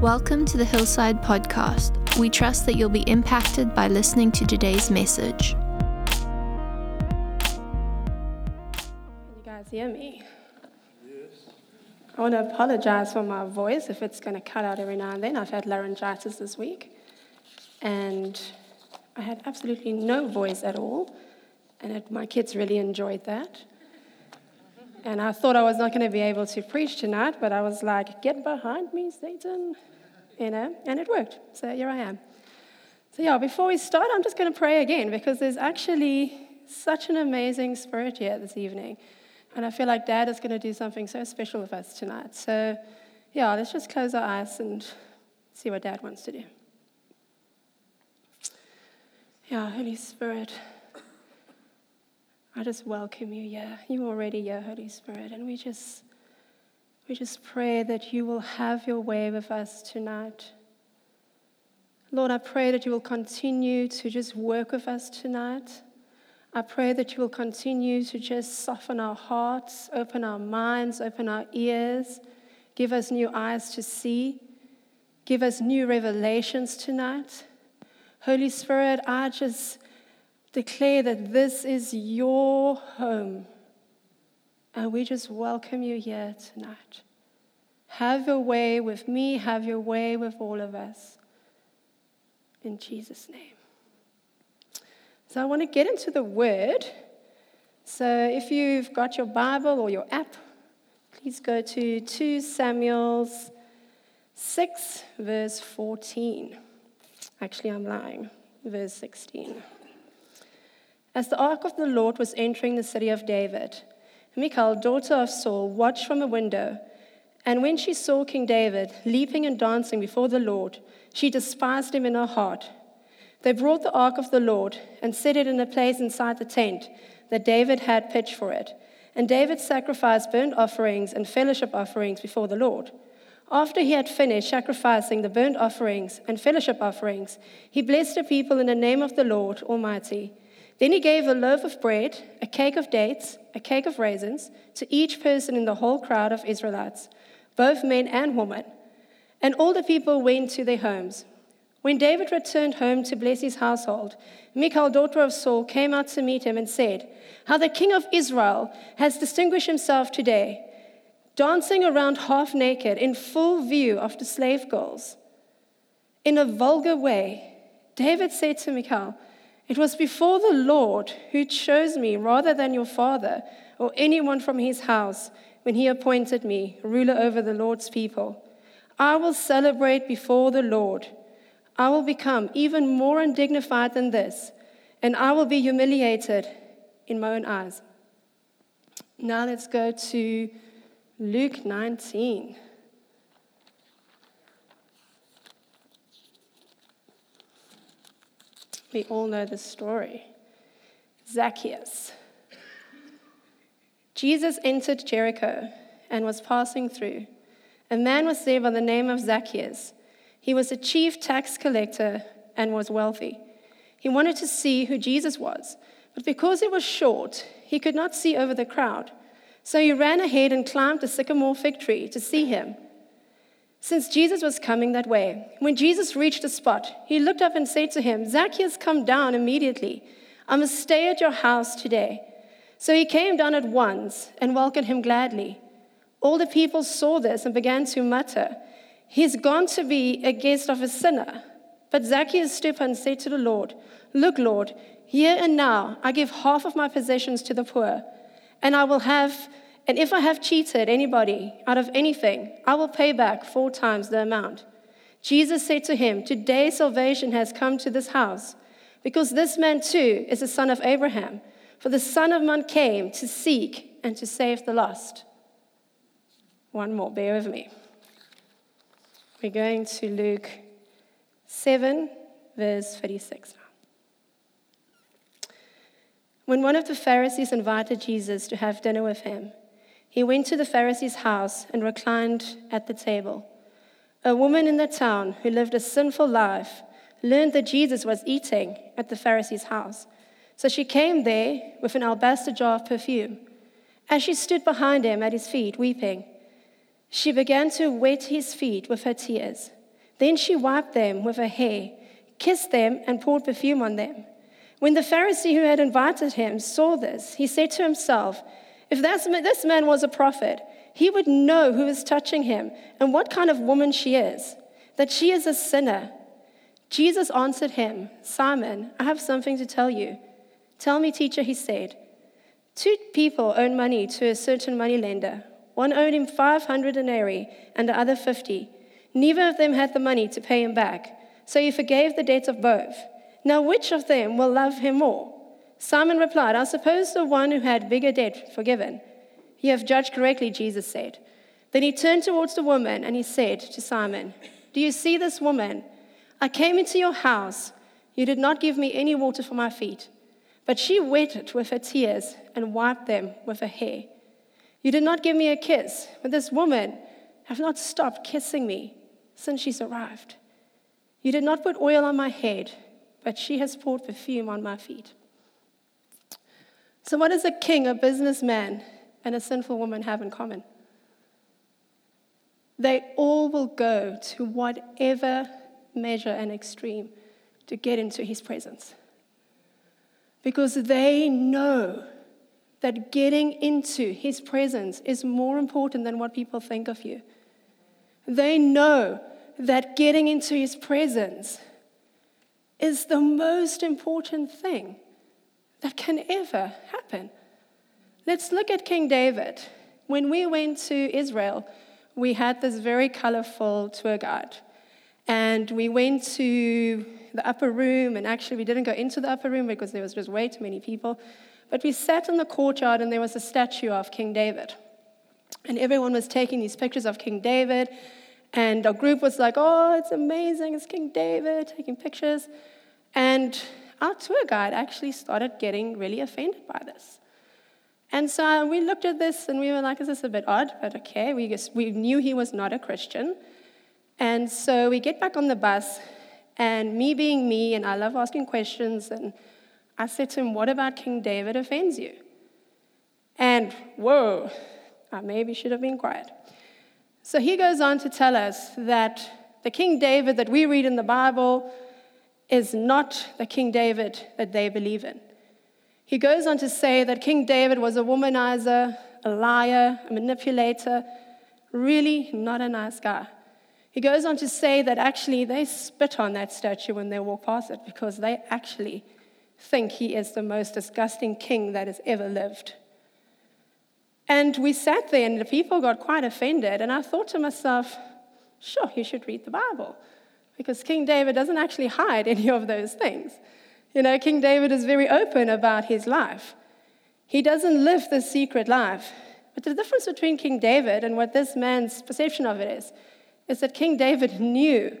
Welcome to the Hillside Podcast. We trust that you'll be impacted by listening to today's message. Can you guys hear me? Yes. I want to apologize for my voice if it's going to cut out every now and then. I've had laryngitis this week, and I had absolutely no voice at all, and it, my kids really enjoyed that. And I thought I was not going to be able to preach tonight, but I was like, get behind me, Satan. You know, and it worked. So here I am. So, yeah, before we start, I'm just going to pray again because there's actually such an amazing spirit here this evening. And I feel like Dad is going to do something so special with us tonight. So, yeah, let's just close our eyes and see what Dad wants to do. Yeah, Holy Spirit. I just welcome you yeah. You already here, Holy Spirit. And we just we just pray that you will have your way with us tonight. Lord, I pray that you will continue to just work with us tonight. I pray that you will continue to just soften our hearts, open our minds, open our ears, give us new eyes to see, give us new revelations tonight. Holy Spirit, I just declare that this is your home. And we just welcome you here tonight. Have your way with me, have your way with all of us. In Jesus' name. So I want to get into the word. So if you've got your Bible or your app, please go to 2 Samuel's 6, verse 14. Actually, I'm lying. Verse 16. As the ark of the Lord was entering the city of David, Michal, daughter of Saul, watched from a window. And when she saw King David leaping and dancing before the Lord, she despised him in her heart. They brought the ark of the Lord and set it in a place inside the tent that David had pitched for it. And David sacrificed burnt offerings and fellowship offerings before the Lord. After he had finished sacrificing the burnt offerings and fellowship offerings, he blessed the people in the name of the Lord Almighty. Then he gave a loaf of bread, a cake of dates, a cake of raisins to each person in the whole crowd of Israelites, both men and women. And all the people went to their homes. When David returned home to bless his household, Michal, daughter of Saul, came out to meet him and said, How the king of Israel has distinguished himself today, dancing around half naked in full view of the slave girls. In a vulgar way, David said to Michal, it was before the Lord who chose me rather than your father or anyone from his house when he appointed me ruler over the Lord's people. I will celebrate before the Lord. I will become even more undignified than this, and I will be humiliated in my own eyes. Now let's go to Luke 19. We all know the story. Zacchaeus. Jesus entered Jericho and was passing through. A man was there by the name of Zacchaeus. He was a chief tax collector and was wealthy. He wanted to see who Jesus was, but because he was short, he could not see over the crowd. So he ran ahead and climbed a sycamore fig tree to see him since Jesus was coming that way. When Jesus reached the spot, he looked up and said to him, Zacchaeus, come down immediately. I must stay at your house today. So he came down at once and welcomed him gladly. All the people saw this and began to mutter, He's gone to be a guest of a sinner. But Zacchaeus stood up and said to the Lord, Look, Lord, here and now I give half of my possessions to the poor, and I will have and if I have cheated anybody out of anything, I will pay back four times the amount. Jesus said to him, Today salvation has come to this house, because this man too is a son of Abraham. For the Son of Man came to seek and to save the lost. One more, bear with me. We're going to Luke 7, verse 36 now. When one of the Pharisees invited Jesus to have dinner with him, he went to the Pharisee's house and reclined at the table. A woman in the town who lived a sinful life learned that Jesus was eating at the Pharisee's house. So she came there with an alabaster jar of perfume. As she stood behind him at his feet, weeping, she began to wet his feet with her tears Then she wiped them with her hair, kissed them, and poured perfume on them. When the Pharisee who had invited him saw this, he said to himself, If this man was a prophet, he would know who is touching him and what kind of woman she is, that she is a sinner. Jesus answered him, Simon, I have something to tell you. Tell me, teacher, he said. Two people owed money to a certain moneylender. One owed him 500 denarii and the other 50. Neither of them had the money to pay him back, so he forgave the debt of both. Now, which of them will love him more? Simon replied, I suppose the one who had bigger debt forgiven. You have judged correctly, Jesus said. Then he turned towards the woman and he said to Simon, Do you see this woman? I came into your house. You did not give me any water for my feet, but she wet it with her tears and wiped them with her hair. You did not give me a kiss, but this woman has not stopped kissing me since she's arrived. You did not put oil on my head, but she has poured perfume on my feet. So, what does a king, a businessman, and a sinful woman have in common? They all will go to whatever measure and extreme to get into his presence. Because they know that getting into his presence is more important than what people think of you. They know that getting into his presence is the most important thing that can ever happen. Let's look at King David. When we went to Israel, we had this very colorful tour guide. And we went to the upper room, and actually, we didn't go into the upper room because there was just way too many people. But we sat in the courtyard, and there was a statue of King David. And everyone was taking these pictures of King David. And our group was like, oh, it's amazing, it's King David, taking pictures. And our tour guide actually started getting really offended by this. And so uh, we looked at this and we were like, is this a bit odd? But okay, we, just, we knew he was not a Christian. And so we get back on the bus, and me being me, and I love asking questions, and I said to him, What about King David offends you? And whoa, I maybe should have been quiet. So he goes on to tell us that the King David that we read in the Bible is not the King David that they believe in. He goes on to say that King David was a womanizer, a liar, a manipulator, really not a nice guy. He goes on to say that actually they spit on that statue when they walk past it because they actually think he is the most disgusting king that has ever lived. And we sat there, and the people got quite offended. And I thought to myself, sure, you should read the Bible because King David doesn't actually hide any of those things. You know, King David is very open about his life. He doesn't live the secret life. But the difference between King David and what this man's perception of it is, is that King David knew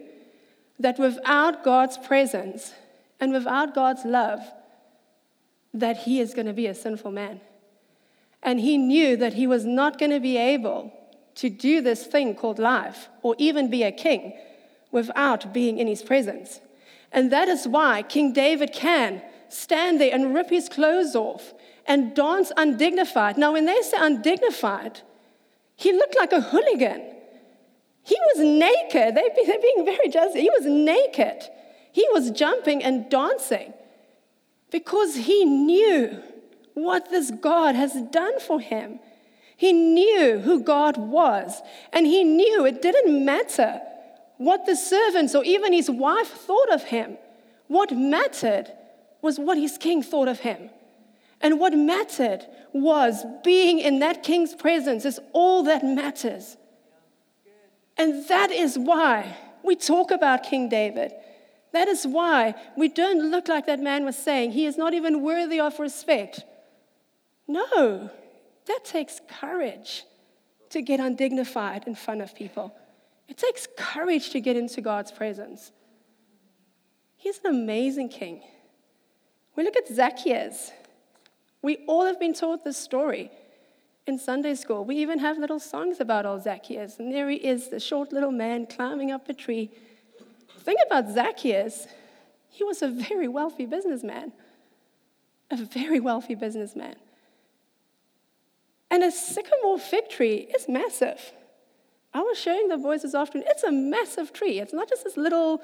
that without God's presence and without God's love, that he is going to be a sinful man. And he knew that he was not going to be able to do this thing called life or even be a king without being in his presence. And that is why King David can stand there and rip his clothes off and dance undignified. Now, when they say undignified, he looked like a hooligan. He was naked. They, they're being very just. He was naked. He was jumping and dancing because he knew what this God has done for him. He knew who God was, and he knew it didn't matter what the servants or even his wife thought of him. What mattered was what his king thought of him. And what mattered was being in that king's presence is all that matters. And that is why we talk about King David. That is why we don't look like that man was saying, he is not even worthy of respect. No, that takes courage to get undignified in front of people. It takes courage to get into God's presence. He's an amazing king. We look at Zacchaeus. We all have been taught this story in Sunday school. We even have little songs about old Zacchaeus. And there he is, the short little man climbing up a tree. The thing about Zacchaeus, he was a very wealthy businessman. A very wealthy businessman. And a sycamore fig tree is massive. I was showing the boys this afternoon. It's a massive tree. It's not just this little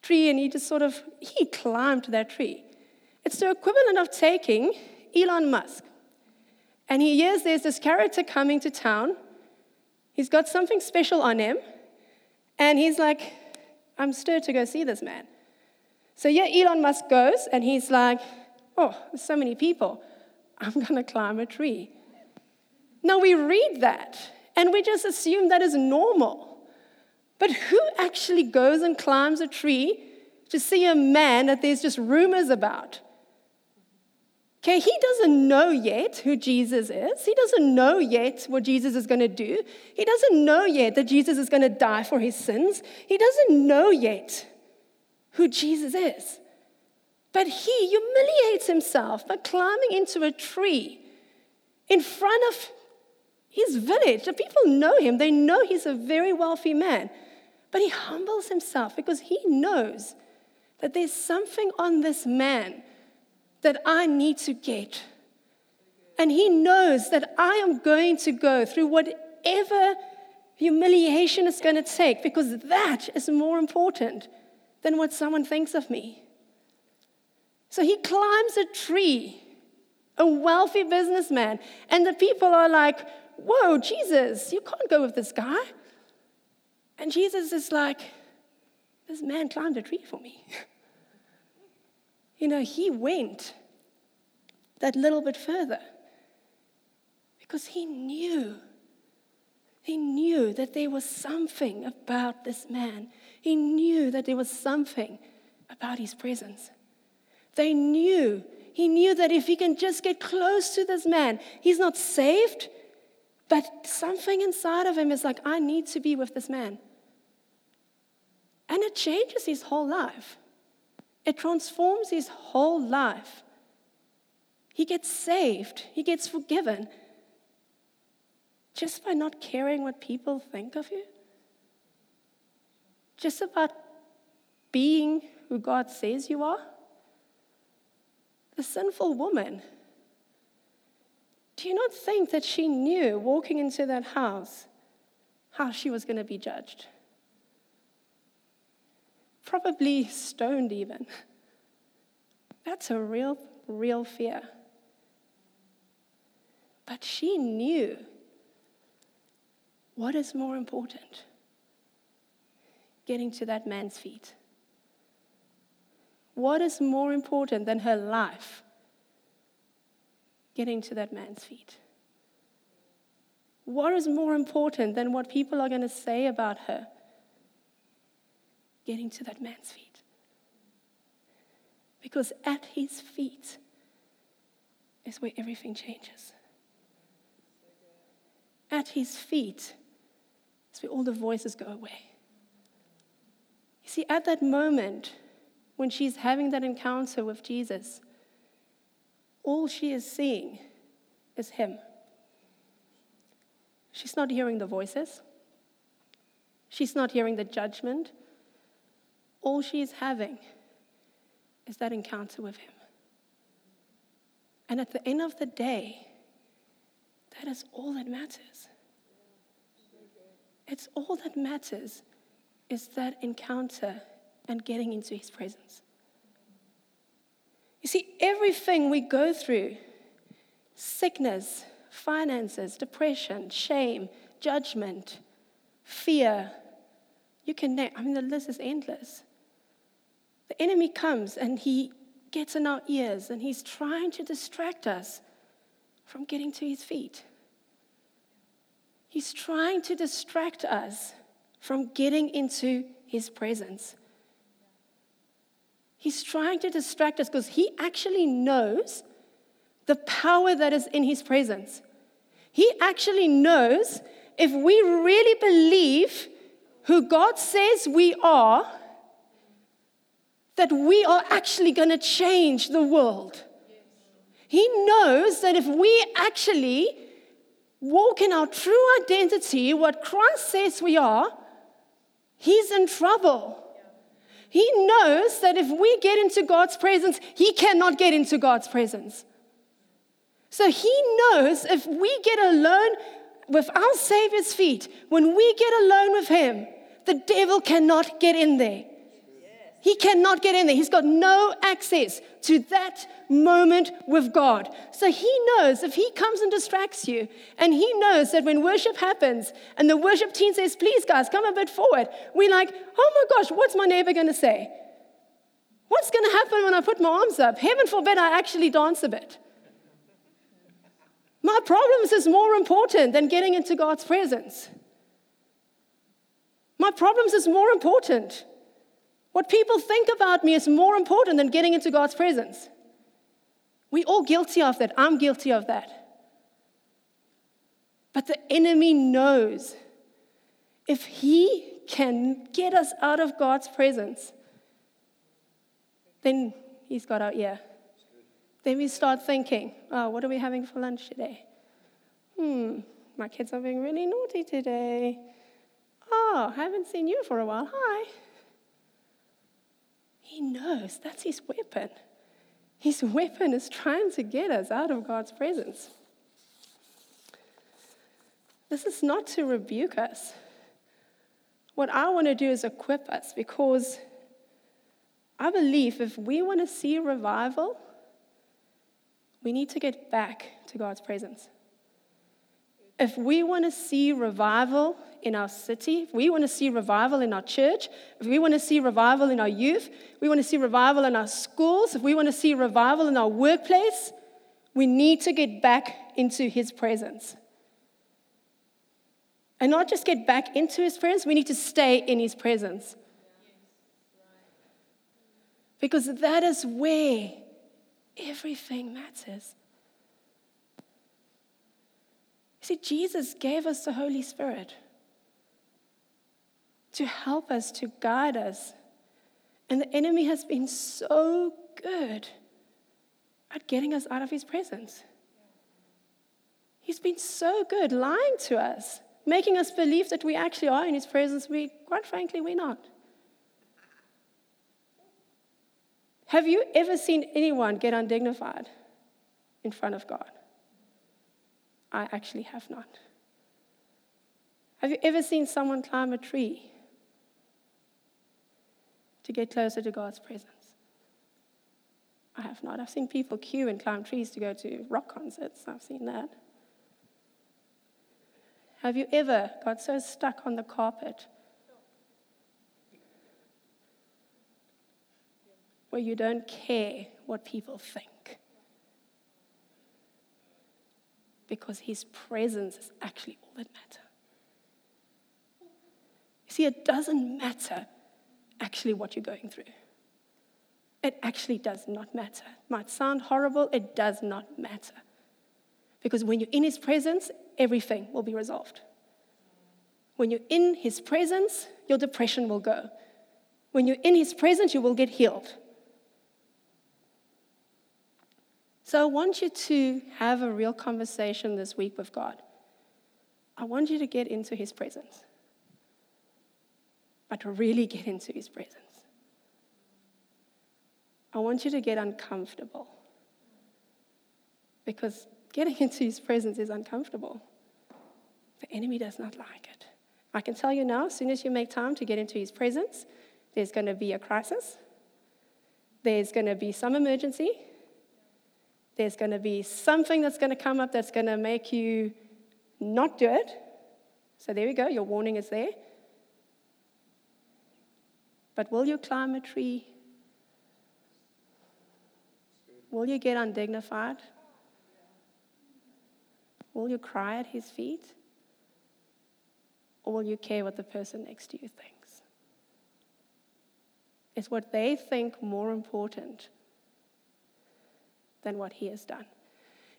tree, and he just sort of he climbed that tree. It's the equivalent of taking Elon Musk, and he hears there's this character coming to town. He's got something special on him, and he's like, "I'm stirred to go see this man." So yeah, Elon Musk goes, and he's like, "Oh, there's so many people. I'm to climb a tree." Now we read that and we just assume that is normal. But who actually goes and climbs a tree to see a man that there's just rumors about? Okay, he doesn't know yet who Jesus is. He doesn't know yet what Jesus is going to do. He doesn't know yet that Jesus is going to die for his sins. He doesn't know yet who Jesus is. But he humiliates himself by climbing into a tree in front of his village. The people know him, they know he's a very wealthy man. But he humbles himself because he knows that there's something on this man that I need to get. And he knows that I am going to go through whatever humiliation it's going to take because that is more important than what someone thinks of me. So he climbs a tree, a wealthy businessman, and the people are like, Whoa, Jesus, you can't go with this guy. And Jesus is like, This man climbed a tree for me. you know, he went that little bit further because he knew. He knew that there was something about this man. He knew that there was something about his presence. They knew. He knew that if he can just get close to this man, he's not saved, but something inside of him is like, I need to be with this man. And it changes his whole life, it transforms his whole life. He gets saved, he gets forgiven just by not caring what people think of you. Just about being who God says you are. The sinful woman do you not think that she knew walking into that house how she was going to be judged? Probably stoned, even. That's a real, real fear. But she knew what is more important getting to that man's feet. What is more important than her life? Getting to that man's feet? What is more important than what people are going to say about her? Getting to that man's feet. Because at his feet is where everything changes. At his feet is where all the voices go away. You see, at that moment, when she's having that encounter with Jesus, all she is seeing is Him. She's not hearing the voices, she's not hearing the judgment. All she is having is that encounter with Him. And at the end of the day, that is all that matters. It's all that matters is that encounter and getting into His presence. You see, everything we go through sickness, finances, depression, shame, judgment, fear you can name, I mean, the list is endless. The enemy comes and he gets in our ears and he's trying to distract us from getting to his feet. He's trying to distract us from getting into his presence. He's trying to distract us because he actually knows the power that is in his presence. He actually knows if we really believe who God says we are, that we are actually going to change the world. He knows that if we actually walk in our true identity, what Christ says we are, He's in trouble. He knows that if we get into God's presence, He cannot get into God's presence. So He knows if we get alone with our Savior's feet, when we get alone with Him, the devil cannot get in there. He cannot get in there. He's got no access to that moment with God. So he knows if he comes and distracts you, and he knows that when worship happens and the worship team says, Please, guys, come a bit forward, we're like, Oh my gosh, what's my neighbor going to say? What's going to happen when I put my arms up? Heaven forbid I actually dance a bit. My problems is more important than getting into God's presence. My problems is more important. What people think about me is more important than getting into God's presence. We're all guilty of that. I'm guilty of that. But the enemy knows if he can get us out of God's presence, then he's got our ear. Then we start thinking, oh, what are we having for lunch today? Hmm, my kids are being really naughty today. Oh, I haven't seen you for a while. Hi. He knows that's his weapon. His weapon is trying to get us out of God's presence. This is not to rebuke us. What I want to do is equip us because I believe if we want to see revival, we need to get back to God's presence. If we want to see revival in our city, if we want to see revival in our church, if we want to see revival in our youth, we want to see revival in our schools, if we want to see revival in our workplace, we need to get back into His presence. And not just get back into His presence, we need to stay in His presence. Because that is where everything matters. See, Jesus gave us the Holy Spirit to help us, to guide us. And the enemy has been so good at getting us out of his presence. He's been so good lying to us, making us believe that we actually are in his presence. We, quite frankly, we're not. Have you ever seen anyone get undignified in front of God? I actually have not. Have you ever seen someone climb a tree to get closer to God's presence? I have not. I've seen people queue and climb trees to go to rock concerts. I've seen that. Have you ever got so stuck on the carpet where you don't care what people think? Because his presence is actually all that matters. You see, it doesn't matter actually what you're going through. It actually does not matter. It might sound horrible, it does not matter. Because when you're in his presence, everything will be resolved. When you're in his presence, your depression will go. When you're in his presence, you will get healed. So I want you to have a real conversation this week with God. I want you to get into His presence, but really get into His presence. I want you to get uncomfortable because getting into His presence is uncomfortable. The enemy does not like it. I can tell you now, as soon as you make time to get into His presence, there's going to be a crisis, there's going to be some emergency there's going to be something that's going to come up that's going to make you not do it. So there we go, your warning is there. But will you climb a tree? Will you get undignified? Will you cry at his feet? Or will you care what the person next to you thinks? Is what they think more important than what he has done.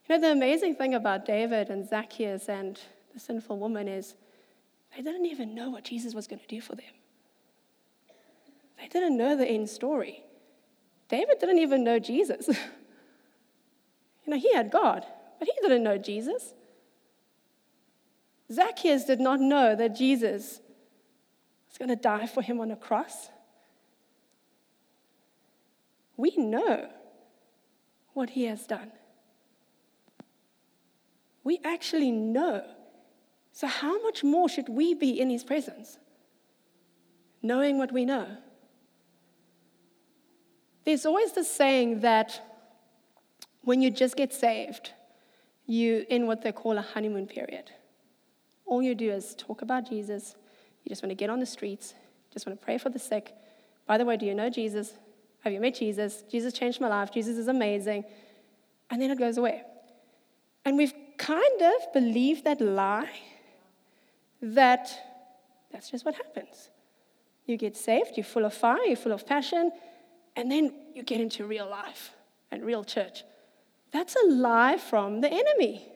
You know, the amazing thing about David and Zacchaeus and the sinful woman is they didn't even know what Jesus was going to do for them. They didn't know the end story. David didn't even know Jesus. you know, he had God, but he didn't know Jesus. Zacchaeus did not know that Jesus was going to die for him on a cross. We know what he has done. We actually know So, how much more should we be in his presence? Knowing what we know. There's always this saying that when you just get saved, you in what they call a honeymoon period. All you do is talk about Jesus. You just want to get on the streets, just want to pray for the sick. By the way, do you know Jesus? Have you met Jesus? Jesus changed my life. Jesus is amazing. And then it goes away. And we've kind of believed that lie that that's just what happens. You get saved, you're full of fire, you're full of passion, and then you get into real life and real church. That's a lie from the enemy.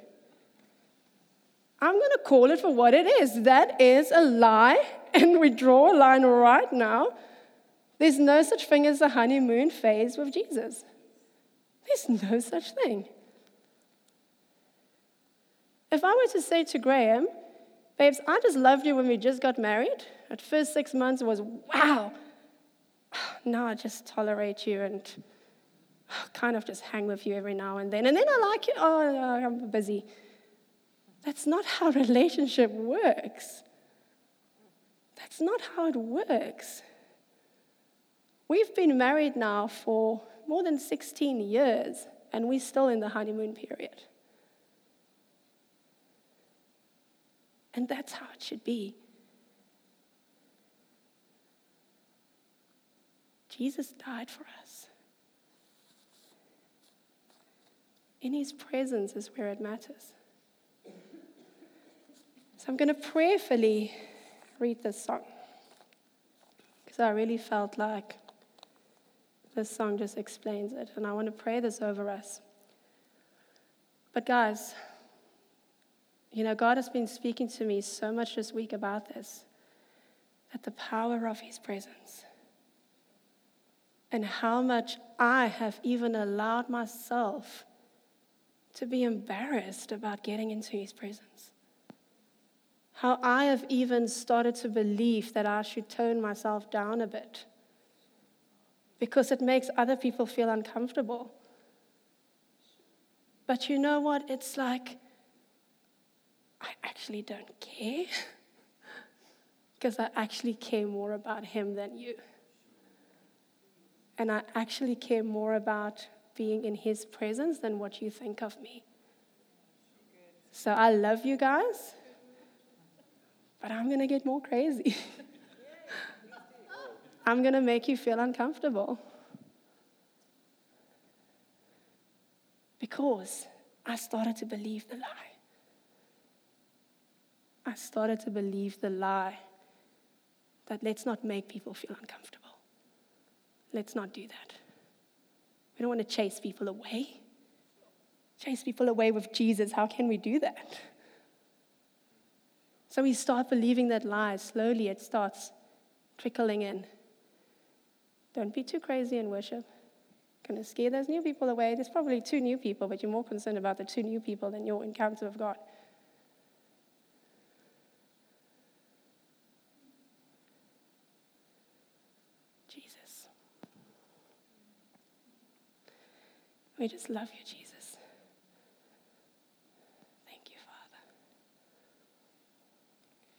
I'm going to call it for what it is. That is a lie, and we draw a line right now. There's no such thing as a honeymoon phase with Jesus. There's no such thing. If I were to say to Graham, babes, I just loved you when we just got married, at first six months was wow. Now I just tolerate you and oh, kind of just hang with you every now and then. And then I like you. Oh, I'm busy. That's not how relationship works. That's not how it works. We've been married now for more than 16 years, and we're still in the honeymoon period. And that's how it should be. Jesus died for us. In his presence is where it matters. So I'm going to prayerfully read this song because I really felt like this song just explains it, and I want to pray this over us. But, guys, you know, God has been speaking to me so much this week about this that the power of His presence and how much I have even allowed myself to be embarrassed about getting into His presence. How I have even started to believe that I should tone myself down a bit because it makes other people feel uncomfortable. But you know what? It's like, I actually don't care because I actually care more about Him than you. And I actually care more about being in His presence than what you think of me. So I love you guys, but I'm going to get more crazy. I'm going to make you feel uncomfortable. Because I started to believe the lie. I started to believe the lie that let's not make people feel uncomfortable. Let's not do that. We don't want to chase people away. Chase people away with Jesus. How can we do that? So we start believing that lie. Slowly it starts trickling in. Don't be too crazy in worship. Going to scare those new people away. There's probably two new people, but you're more concerned about the two new people than your encounter with God. Jesus. We just love you, Jesus. Thank you, Father.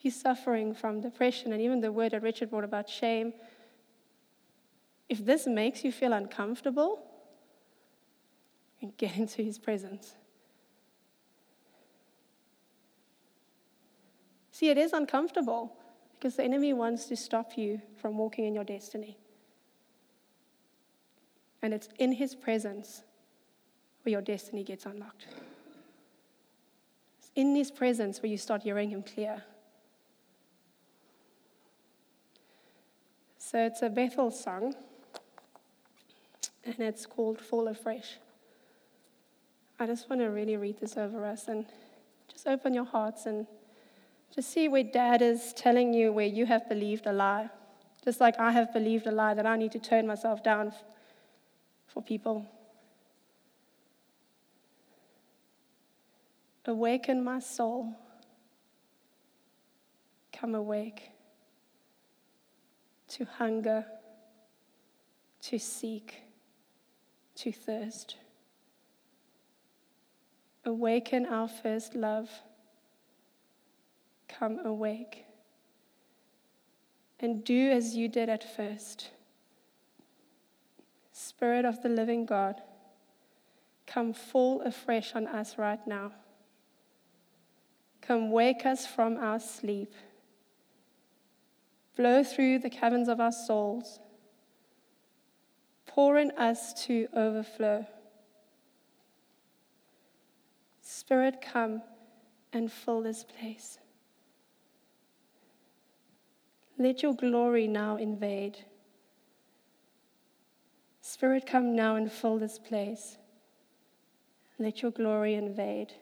If suffering from depression and even the word that Richard brought about shame, if this makes you feel uncomfortable, get into his presence. See, it is uncomfortable because the enemy wants to stop you from walking in your destiny. And it's in his presence where your destiny gets unlocked. It's in His presence where you start hearing Him clear. So it's a Bethel song, and it's called Fall Afresh. I just want to really read this over us and just open your hearts and just see where dad is telling you where you have believed a lie. Just like I have believed a lie that I need to turn myself down for people. Awaken my soul. Come awake to hunger, to seek, to thirst. Awaken our first love. come awake. And do as you did at first. Spirit of the living God, come fall afresh on us right now. Come wake us from our sleep. Blow through the caverns of our souls. Pour in us to overflow. Spirit, come and fill this place. Let your glory now invade. Spirit, come now and fill this place. Let your glory invade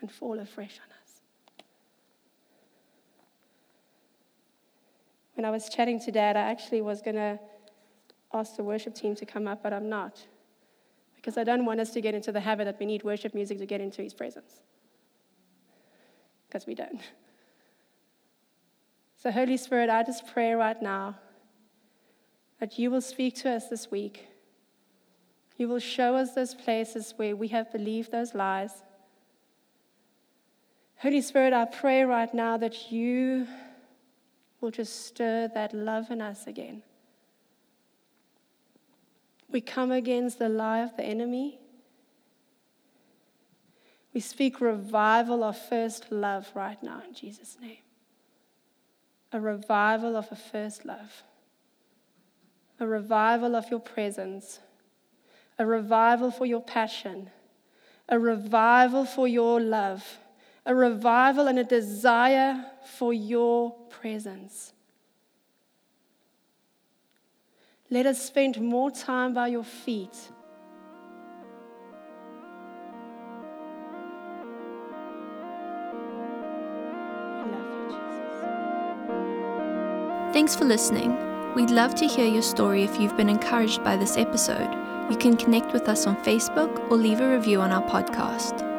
and fall afresh on us. When I was chatting to Dad, I actually was going to ask the worship team to come up, but I'm not because I don't want us to get into the habit that we need worship music to get into His presence. Because we don't. So, Holy Spirit, I just pray right now that you will speak to us this week. You will show us those places where we have believed those lies. Holy Spirit, I pray right now that you will just stir that love in us again. We come against the lie of the enemy. We speak revival of first love right now in Jesus' name. A revival of a first love. A revival of your presence. A revival for your passion. A revival for your love. A revival and a desire for your presence. Let us spend more time by your feet. Thanks for listening. We'd love to hear your story if you've been encouraged by this episode. You can connect with us on Facebook or leave a review on our podcast.